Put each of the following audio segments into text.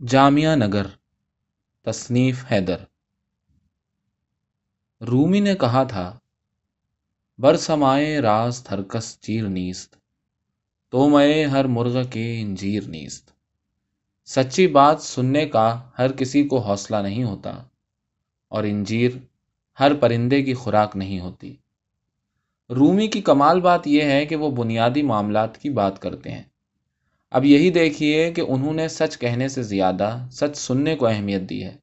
جامعہ نگر، تصنیف حیدر۔ رومی نے کہا تھا، برسمائے راز تھرکس چیر نیست، تو میں ہر مرغ کے انجیر نیست۔ سچی بات سننے کا ہر کسی کو حوصلہ نہیں ہوتا، اور انجیر ہر پرندے کی خوراک نہیں ہوتی۔ رومی کی کمال بات یہ ہے کہ وہ بنیادی معاملات کی بات کرتے ہیں۔ اب یہی دیکھیے کہ انہوں نے سچ کہنے سے زیادہ سچ سننے کو اہمیت دی ہے۔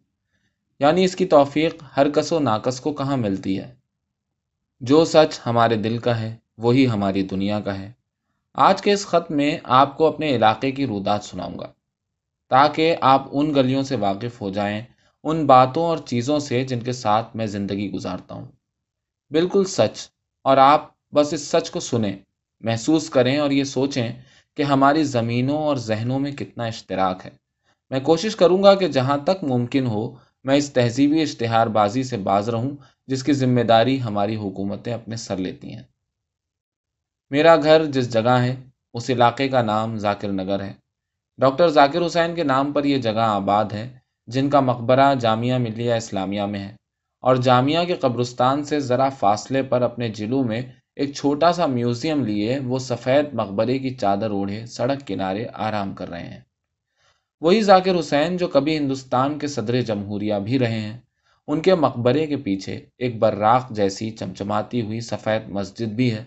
یعنی اس کی توفیق ہر کس و ناقص کو کہاں ملتی ہے؟ جو سچ ہمارے دل کا ہے، وہی ہماری دنیا کا ہے۔ آج کے اس خط میں آپ کو اپنے علاقے کی رودات سناؤں گا۔ تاکہ آپ ان گلیوں سے واقف ہو جائیں، ان باتوں اور چیزوں سے جن کے ساتھ میں زندگی گزارتا ہوں۔ بالکل سچ۔ اور آپ بس اس سچ کو سنیں، محسوس کریں اور یہ سوچیں کہ ہماری زمینوں اور ذہنوں میں کتنا اشتراک ہے۔ میں کوشش کروں گا کہ جہاں تک ممکن ہو، میں اس تہذیبی اشتہار بازی سے باز رہوں، جس کی ذمہ داری ہماری حکومتیں اپنے سر لیتی ہیں۔ میرا گھر جس جگہ ہے، اس علاقے کا نام ذاکر نگر ہے۔ ڈاکٹر ذاکر حسین کے نام پر یہ جگہ آباد ہے، جن کا مقبرہ جامعہ ملیہ اسلامیہ میں ہے۔ اور جامعہ کے قبرستان سے ذرا فاصلے پر اپنے جلو میں ایک چھوٹا سا میوزیم لیے وہ سفید مقبرے کی چادر اوڑھے، سڑک کنارے آرام کر رہے ہیں۔ وہی ذاکر حسین جو کبھی ہندوستان کے صدر جمہوریہ بھی رہے ہیں، ان کے مقبرے کے پیچھے ایک براق جیسی چمچماتی ہوئی سفید مسجد بھی ہے،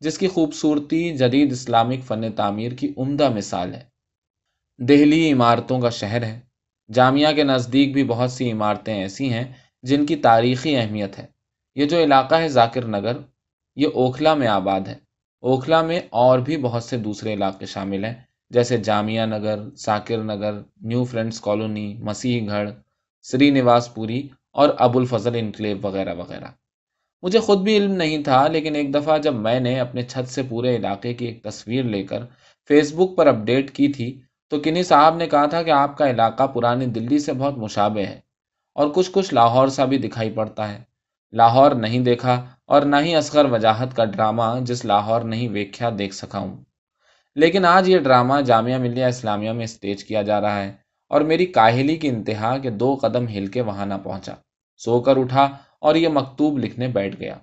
جس کی خوبصورتی جدید اسلامک فن تعمیر کی عمدہ مثال ہے۔ دہلی عمارتوں کا شہر ہے۔ جامعہ کے نزدیک بھی بہت سی عمارتیں ایسی ہیں جن کی تاریخی اہمیت ہے۔ یہ جو علاقہ ہے ذاکر نگر یہ اوکھلا میں آباد ہے۔ اوکھلا میں اور بھی بہت سے دوسرے علاقے شامل ہیں، جیسے Jamia Nagar Zakir Nagar, New Friends Colony, Masihgarh سری نواس پوری اور ابو الفضل انکلیو وغیرہ وغیرہ۔ مجھے خود بھی علم نہیں تھا، لیکن ایک دفعہ جب میں نے اپنے چھت سے پورے علاقے کی ایک تصویر لے کر فیس بک پر اپڈیٹ کی تھی، تو کنی صاحب نے کہا تھا کہ آپ کا علاقہ پرانی دلی سے بہت مشابہ ہے اور کچھ کچھ لاہور سا بھی دکھائی پڑتا ہے۔ لاہور نہیں دیکھا اور نہ ہی اصغر وجاہت کا ڈرامہ جس لاہور نہیں ویکھیا دیکھ سکا ہوں۔ لیکن آج یہ ڈرامہ جامعہ ملیہ اسلامیہ میں اسٹیج کیا جا رہا ہے اور میری کاہلی کی انتہا کے دو قدم ہل کے وہاں نہ پہنچا۔ سو کر اٹھا اور یہ مکتوب لکھنے بیٹھ گیا۔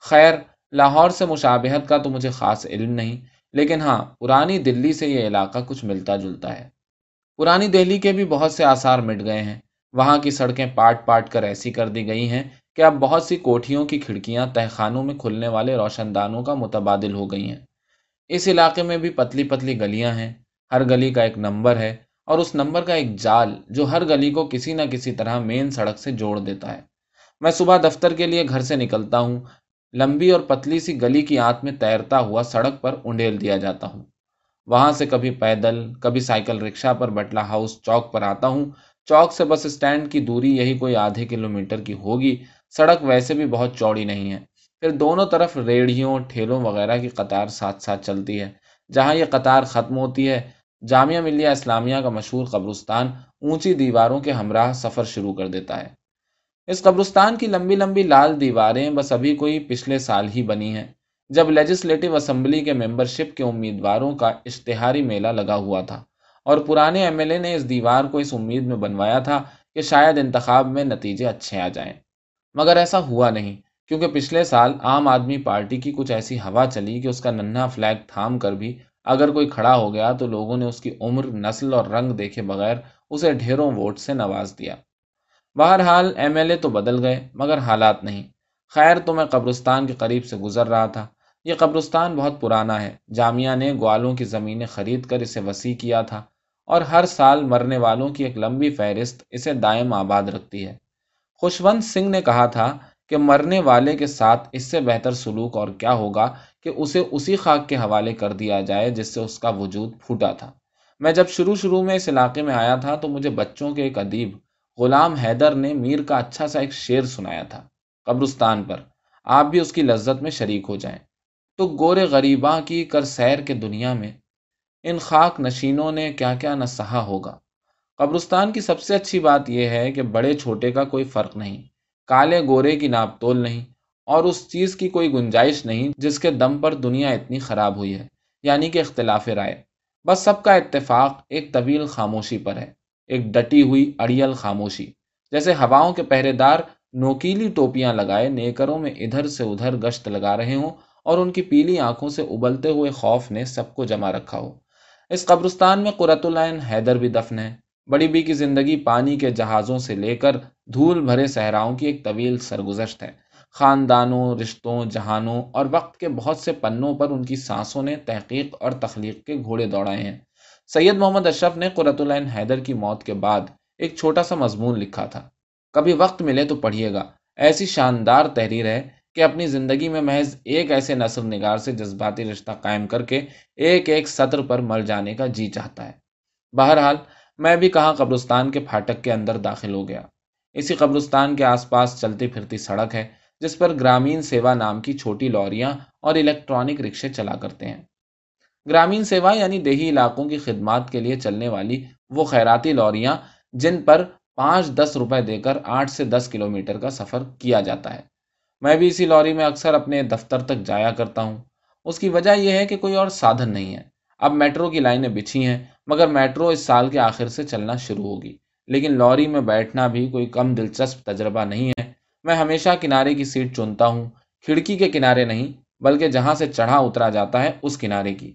خیر، لاہور سے مشابہت کا تو مجھے خاص علم نہیں، لیکن ہاں پرانی دلی سے یہ علاقہ کچھ ملتا جلتا ہے۔ پرانی دہلی کے بھی بہت سے آثار مٹ گئے ہیں۔ وہاں کی سڑکیں پاٹ پاٹ کر ایسی کر دی گئی ہیں کہ اب بہت سی کوٹھیوں کی کھڑکیاں تہخانوں میں کھلنے والے روشن دانوں کا متبادل ہو گئی ہیں۔ اس علاقے میں بھی پتلی پتلی گلیاں ہیں۔ ہر گلی کا ایک نمبر ہے اور اس نمبر کا ایک جال جو ہر گلی کو کسی نہ کسی طرح مین سڑک سے جوڑ دیتا ہے۔ میں صبح دفتر کے لیے گھر سے نکلتا ہوں۔ لمبی اور پتلی سی گلی کی آنت میں تیرتا ہوا سڑک پر انڈیل دیا جاتا ہوں۔ وہاں سے کبھی پیدل، کبھی سائیکل رکشا پر بٹلہ ہاؤس چوک پر آتا ہوں۔ چوک سے بس اسٹینڈ کی دوری یہی کوئی آدھے کلو میٹر کی ہوگی۔ سڑک ویسے بھی بہت چوڑی نہیں ہے۔ پھر دونوں طرف ریڑھیوں، ٹھیلوں وغیرہ کی قطار ساتھ ساتھ چلتی ہے۔ جہاں یہ قطار ختم ہوتی ہے، جامعہ ملیہ اسلامیہ کا مشہور قبرستان اونچی دیواروں کے ہمراہ سفر شروع کر دیتا ہے۔ اس قبرستان کی لمبی لمبی لال دیواریں بس ابھی کوئی پچھلے سال ہی بنی ہیں۔ جب لیجسلیٹو اسمبلی کے ممبر شپ کے امیدواروں کا اشتہاری میلہ لگا ہوا تھا اور پرانے ایم ایل اے نے اس دیوار کو اس امید میں بنوایا تھا کہ شاید انتخاب میں نتیجے اچھے آ جائیں۔ مگر ایسا ہوا نہیں، کیونکہ پچھلے سال عام آدمی پارٹی کی کچھ ایسی ہوا چلی کہ اس کا ننھا فلیگ تھام کر بھی اگر کوئی کھڑا ہو گیا تو لوگوں نے اس کی عمر، نسل اور رنگ دیکھے بغیر اسے ڈھیروں ووٹ سے نواز دیا۔ بہرحال ایم ایل اے تو بدل گئے، مگر حالات نہیں۔ خیر، تو میں قبرستان کے قریب سے گزر رہا تھا۔ یہ قبرستان بہت پرانا ہے۔ جامعہ نے گوالوں کی زمینیں خرید کر اسے وسیع کیا تھا اور ہر سال مرنے والوں کی ایک لمبی فہرست اسے دائم آباد رکھتی ہے۔ خوشونت سنگھ نے کہا تھا کہ مرنے والے کے ساتھ اس سے بہتر سلوک اور کیا ہوگا کہ اسے اسی خاک کے حوالے کر دیا جائے جس سے اس کا وجود پھوٹا تھا۔ میں جب شروع شروع میں اس علاقے میں آیا تھا تو مجھے بچوں کے ایک ادیب، غلام حیدر نے میر کا اچھا سا ایک شعر سنایا تھا قبرستان پر۔ آپ بھی اس کی لذت میں شریک ہو جائیں۔ تو گورے غریباں کی کر سیر کے دنیا میں ان خاک نشینوں نے کیا کیا نہ سہا ہوگا۔ قبرستان کی سب سے اچھی بات یہ ہے کہ بڑے چھوٹے کا کوئی فرق نہیں، کالے گورے کی ناپ تول نہیں، اور اس چیز کی کوئی گنجائش نہیں جس کے دم پر دنیا اتنی خراب ہوئی ہے یعنی کہ اختلاف رائے۔ بس سب کا اتفاق ایک طویل خاموشی پر ہے، ایک ڈٹی ہوئی اڑیل خاموشی۔ جیسے ہواؤں کے پہرے دار نوکیلی ٹوپیاں لگائے نیکروں میں ادھر سے ادھر گشت لگا رہے ہوں اور ان کی پیلی آنکھوں سے ابلتے ہوئے خوف نے سب کو جمع رکھا ہو۔ اس قبرستان میں قرۃ العین حیدر بھی دفن ہے۔ بڑی بی کی زندگی پانی کے جہازوں سے لے کر دھول بھرے صحراؤں کی ایک طویل سرگزشت ہے۔ خاندانوں، رشتوں، جہانوں اور وقت کے بہت سے پنوں پر ان کی سانسوں نے تحقیق اور تخلیق کے گھوڑے دوڑائے ہیں۔ سید محمد اشرف نے قرۃ العین حیدر کی موت کے بعد ایک چھوٹا سا مضمون لکھا تھا۔ کبھی وقت ملے تو پڑھیے گا۔ ایسی شاندار تحریر ہے کہ اپنی زندگی میں محض ایک ایسے نثر نگار سے جذباتی رشتہ قائم کر کے ایک ایک سطر پر مر جانے کا جی چاہتا ہے۔ بہرحال میں بھی کہاں قبرستان کے پھاٹک کے اندر داخل ہو گیا۔ اسی قبرستان کے آس پاس چلتی پھرتی سڑک ہے، جس پر گرامین سیوا نام کی چھوٹی لوریاں اور الیکٹرانک رکشے چلا کرتے ہیں۔ گرامین سیوا یعنی دیہی علاقوں کی خدمات کے لیے چلنے والی وہ خیراتی لوریاں جن پر پانچ دس روپے دے کر آٹھ سے دس کلومیٹر کا سفر کیا جاتا ہے۔ میں بھی اسی لوری میں اکثر اپنے دفتر تک جایا کرتا ہوں۔ اس کی وجہ یہ ہے کہ کوئی اور سادھن نہیں ہے۔ اب میٹرو کی لائنیں بچھی ہیں، مگر میٹرو اس سال کے آخر سے چلنا شروع ہوگی۔ لیکن لوری میں بیٹھنا بھی کوئی کم دلچسپ تجربہ نہیں ہے۔ میں ہمیشہ کنارے کی سیٹ چنتا ہوں۔ کھڑکی کے کنارے نہیں، بلکہ جہاں سے چڑھا اترا جاتا ہے، اس کنارے کی۔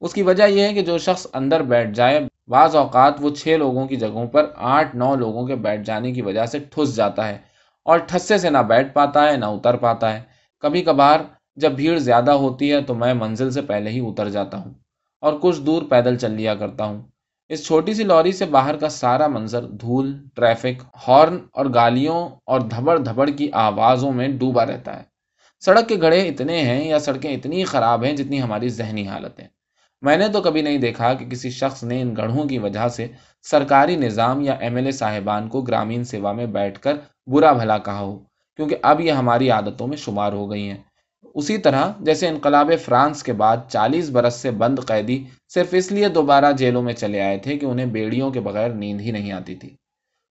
اس کی وجہ یہ ہے کہ جو شخص اندر بیٹھ جائے، بعض اوقات وہ چھ لوگوں کی جگہوں پر آٹھ نو لوگوں کے بیٹھ جانے کی وجہ سے ٹھس جاتا ہے اور ٹھسے سے نہ بیٹھ پاتا ہے، نہ اتر پاتا ہے۔ کبھی کبھار جب بھیڑ زیادہ ہوتی ہے تو میں منزل سے پہلے ہی اتر جاتا ہوں۔ اور کچھ دور پیدل چل لیا کرتا ہوں۔ اس چھوٹی سی لوری سے باہر کا سارا منظر دھول، ٹریفک، ہارن اور گالیوں اور دھبڑ دھبڑ کی آوازوں میں ڈوبا رہتا ہے۔ سڑک کے گڑھے اتنے ہیں یا سڑکیں اتنی خراب ہیں جتنی ہماری ذہنی حالت ہے۔ میں نے تو کبھی نہیں دیکھا کہ کسی شخص نے ان گڑھوں کی وجہ سے سرکاری نظام یا ایم ایل اے صاحبان کو گرامین سیوا میں بیٹھ کر برا بھلا کہا ہو، کیونکہ اب یہ ہماری عادتوں میں شمار ہو گئی ہیں۔ اسی طرح جیسے انقلاب فرانس کے بعد چالیس برس سے بند قیدی صرف اس لیے دوبارہ جیلوں میں چلے آئے تھے کہ انہیں بیڑیوں کے بغیر نیند ہی نہیں آتی تھی۔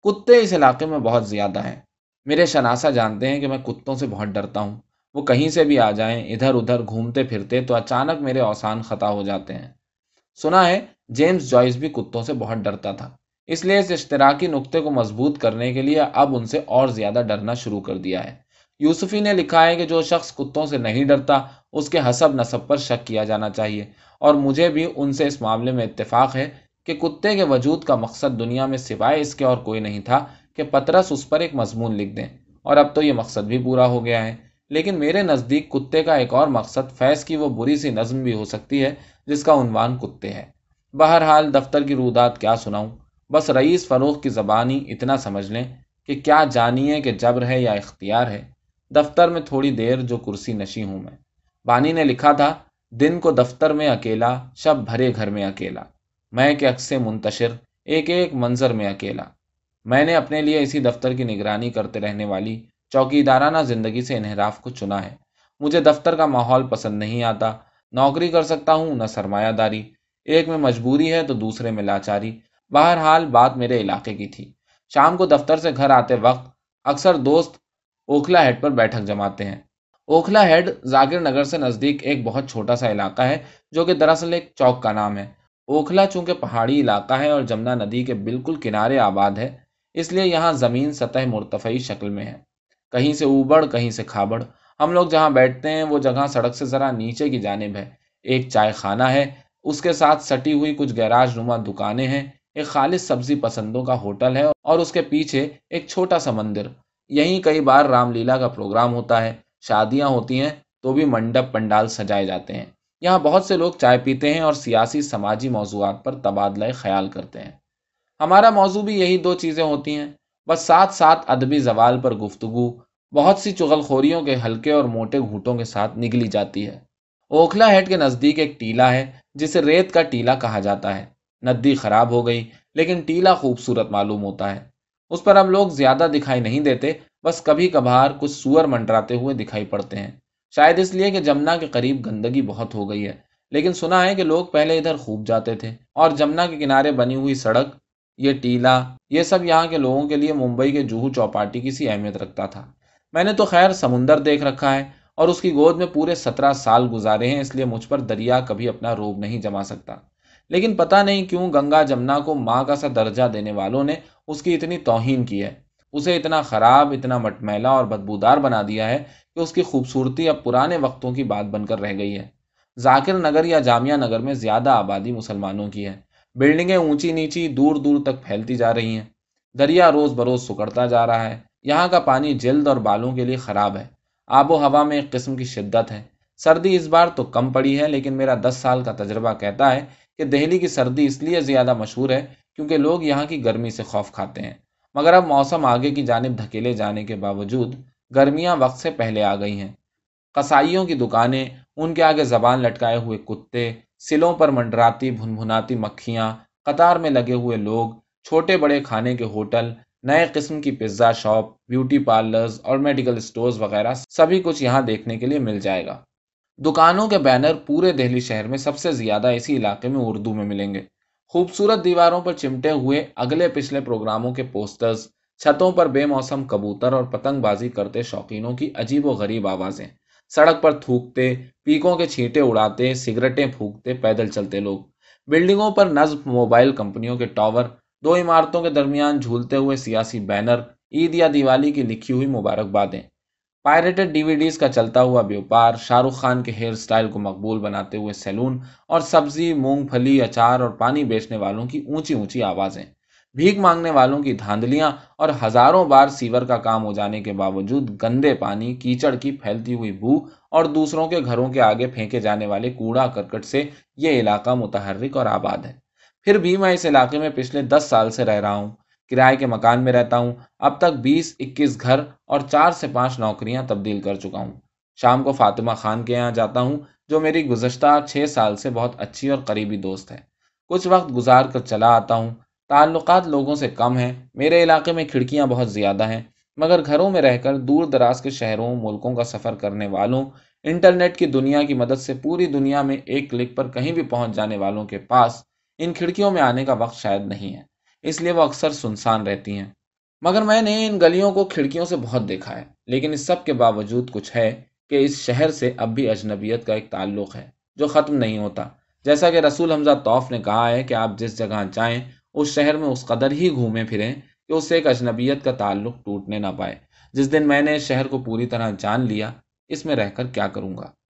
کتے اس علاقے میں بہت زیادہ ہیں۔ میرے شناسا جانتے ہیں کہ میں کتوں سے بہت ڈرتا ہوں۔ وہ کہیں سے بھی آ جائیں، ادھر ادھر گھومتے پھرتے تو اچانک میرے اوسان خطا ہو جاتے ہیں۔ سنا ہے، جیمز جوائس بھی کتوں سے بہت ڈرتا تھا۔ اس لیے اس اشتراکی نقطے کو مضبوط کرنے کے لیے اب ان سے اور زیادہ ڈرنا شروع کر دیا ہے۔ یوسفی نے لکھا ہے کہ جو شخص کتوں سے نہیں ڈرتا، اس کے حسب نصب پر شک کیا جانا چاہیے۔ اور مجھے بھی ان سے اس معاملے میں اتفاق ہے کہ کتے کے وجود کا مقصد دنیا میں سوائے اس کے اور کوئی نہیں تھا کہ پترس اس پر ایک مضمون لکھ دیں۔ اور اب تو یہ مقصد بھی پورا ہو گیا ہے۔ لیکن میرے نزدیک کتے کا ایک اور مقصد فیض کی وہ بری سی نظم بھی ہو سکتی ہے جس کا عنوان کتے ہے۔ بہرحال دفتر کی رودات کیا سناؤں؟ بس رئیس فروخ کی زبانی اتنا سمجھ لیں کہ کیا جانیے کہ جبر ہے یا اختیار ہے۔ دفتر میں تھوڑی دیر جو کرسی نشی ہوں میں۔ بانی نے لکھا تھا، دن کو دفتر میں اکیلا، شب بھرے گھر میں اکیلا۔ میں کہ اکث منتشر، ایک ایک منظر میں اکیلا۔ میں نے اپنے لیے اسی دفتر کی نگرانی کرتے رہنے والی چوکی دارانہ زندگی سے انحراف کو چنا ہے۔ مجھے دفتر کا ماحول پسند نہیں آتا۔ نوکری کر سکتا ہوں، نہ سرمایہ داری۔ ایک میں مجبوری ہے تو دوسرے میں لاچاری۔ بہرحال بات میرے علاقے کی تھی۔ شام کو دفتر سے گھر آتے وقت اکثر دوست اوکھلا ہیڈ پر بیٹھک جماتے ہیں۔ اوکھلا ہیڈ ذاکر نگر سے نزدیک ایک بہت چھوٹا سا علاقہ ہے، جو کہ دراصل ایک چوک کا نام ہے۔ اوکھلا چونکہ پہاڑی علاقہ ہے اور جمنا ندی کے بالکل کنارے آباد ہے، اس لیے یہاں زمین سطح مرتفعی شکل میں ہے۔ کہیں سے اوبڑ، کہیں سے کھابڑ۔ ہم لوگ جہاں بیٹھتے ہیں، وہ جگہ سڑک سے ذرا نیچے کی جانب ہے۔ ایک چائے خانہ ہے، اس کے ساتھ سٹی ہوئی کچھ گیراج نما دکانیں ہیں۔ ایک خالص سبزی پسندوں کا ہوٹل ہے اور اس کے پیچھے ایک چھوٹا سا مندر۔ یہیں کئی بار رام لیلا کا پروگرام ہوتا ہے، شادیاں ہوتی ہیں تو بھی منڈپ پنڈال سجائے جاتے ہیں۔ یہاں بہت سے لوگ چائے پیتے ہیں اور سیاسی سماجی موضوعات پر تبادلہ خیال کرتے ہیں۔ ہمارا موضوع بھی یہی دو چیزیں ہوتی ہیں۔ بس ساتھ ساتھ ادبی زوال پر گفتگو، بہت سی چغل خوریوں کے ہلکے اور موٹے گھوٹوں کے ساتھ نگلی جاتی ہے۔ اوکھلا ہیڈ کے نزدیک ایک ٹیلا ہے، جسے ریت کا ٹیلا کہا جاتا ہے۔ ندی خراب ہو گئی، لیکن ٹیلا خوبصورت معلوم ہوتا ہے۔ اس پر ہم لوگ زیادہ دکھائی نہیں دیتے، بس کبھی کبھار کچھ سور منڈراتے ہوئے دکھائی پڑتے ہیں۔ شاید اس لیے کہ جمنا کے قریب گندگی بہت ہو گئی ہے، لیکن سنا ہے کہ لوگ پہلے ادھر خوب جاتے تھے۔ اور جمنا کے کنارے بنی ہوئی سڑک، یہ ٹیلا، یہ سب یہاں کے لوگوں کے لیے ممبئی کے جوہو چوپاٹی کی سی اہمیت رکھتا تھا۔ میں نے تو خیر سمندر دیکھ رکھا ہے اور اس کی گود میں پورے سترہ سال گزارے ہیں، اس لیے مجھ پر دریا کبھی اپنا روب نہیں جما سکتا۔ لیکن پتہ نہیں کیوں گنگا جمنا کو ماں کا سا درجہ دینے والوں نے اس کی اتنی توہین کی ہے۔ اسے اتنا خراب، اتنا مٹمیلا اور بدبودار بنا دیا ہے کہ اس کی خوبصورتی اب پرانے وقتوں کی بات بن کر رہ گئی ہے۔ ذاکر نگر یا جامعہ نگر میں زیادہ آبادی مسلمانوں کی ہے۔ بلڈنگیں اونچی نیچی دور دور تک پھیلتی جا رہی ہیں۔ دریا روز بروز سکڑتا جا رہا ہے۔ یہاں کا پانی جلد اور بالوں کے لیے خراب ہے۔ آب و ہوا میں ایک قسم کی شدت ہے۔ سردی اس بار تو کم پڑی ہے، لیکن میرا دس سال کا تجربہ کہتا ہے کہ دہلی کی سردی اس لیے زیادہ مشہور ہے کیونکہ لوگ یہاں کی گرمی سے خوف کھاتے ہیں۔ مگر اب موسم آگے کی جانب دھکیلے جانے کے باوجود گرمیاں وقت سے پہلے آ گئی ہیں۔ قصائیوں کی دکانیں، ان کے آگے زبان لٹکائے ہوئے کتے، سلوں پر منڈراتی بھن بھناتی مکھیاں، قطار میں لگے ہوئے لوگ، چھوٹے بڑے کھانے کے ہوٹل، نئے قسم کی پزا شاپ، بیوٹی پارلرز اور میڈیکل سٹورز وغیرہ، سبھی کچھ یہاں دیکھنے کے لیے مل جائے گا۔ دکانوں کے بینر پورے دہلی شہر میں سب سے زیادہ اسی علاقے میں اردو میں ملیں گے۔ خوبصورت دیواروں پر چمٹے ہوئے اگلے پچھلے پروگراموں کے پوسٹرز، چھتوں پر بے موسم کبوتر اور پتنگ بازی کرتے شوقینوں کی عجیب و غریب آوازیں۔ سڑک پر تھوکتے، پیکوں کے چھینٹے اڑاتے، سگریٹیں پھونکتے، پیدل چلتے لوگ۔ بلڈنگوں پر نصب موبائل کمپنیوں کے ٹاور، دو عمارتوں کے درمیان جھولتے ہوئے سیاسی بینر، عید یا دیوالی کی لکھی ہوئی مبارکبادیں۔ پائریٹڈ ڈی وی ڈیز کا چلتا ہوا بیوپار، شاہ رخ خان کے ہیئر سٹائل کو مقبول بناتے ہوئے سیلون اور سبزی، مونگ، پھلی، اچار اور پانی بیچنے والوں کی اونچی اونچی آوازیں۔ بھیک مانگنے والوں کی دھاندلیاں اور ہزاروں بار سیور کا کام ہو جانے کے باوجود گندے پانی، کیچڑ کی پھیلتی ہوئی بو اور دوسروں کے گھروں کے آگے پھینکے جانے والے کوڑا کرکٹ سے یہ علاقہ متحرک اور آباد ہے۔ پھر بھی میں اس علاقے میں پچھلے دس سال سے رہ رہا ہوں۔ کرائے کے مکان میں رہتا ہوں۔ اب تک بیس، اکیس گھر اور چار سے پانچ نوکریاں تبدیل کر چکا ہوں۔ شام کو فاطمہ خان کے یہاں جاتا ہوں، جو میری گزشتہ چھ سال سے بہت اچھی اور قریبی دوست ہے۔ کچھ وقت گزار کر چلا آتا ہوں۔ تعلقات لوگوں سے کم ہیں۔ میرے علاقے میں کھڑکیاں بہت زیادہ ہیں۔ مگر گھروں میں رہ کر دور دراز کے شہروں، ملکوں کا سفر کرنے والوں، انٹرنیٹ کی دنیا کی مدد سے پوری دنیا میں ایک کلک پر کہیں بھی پہنچ جانے والوں کے پاس ان کھڑکیوں میں آنے کا وقت شاید نہیں ہے۔ اس لیے وہ اکثر سنسان رہتی ہیں۔ مگر میں نے ان گلیوں کو کھڑکیوں سے بہت دیکھا ہے، لیکن اس سب کے باوجود کچھ ہے کہ اس شہر سے اب بھی اجنبیت کا ایک تعلق ہے جو ختم نہیں ہوتا۔ جیسا کہ رسول حمزہ توف نے کہا ہے کہ آپ جس جگہ جائیں، اس شہر میں اس قدر ہی گھومے پھریں کہ اس سے ایک اجنبیت کا تعلق ٹوٹنے نہ پائے۔ جس دن میں نے شہر کو پوری طرح جان لیا، اس میں رہ کر کیا کروں گا؟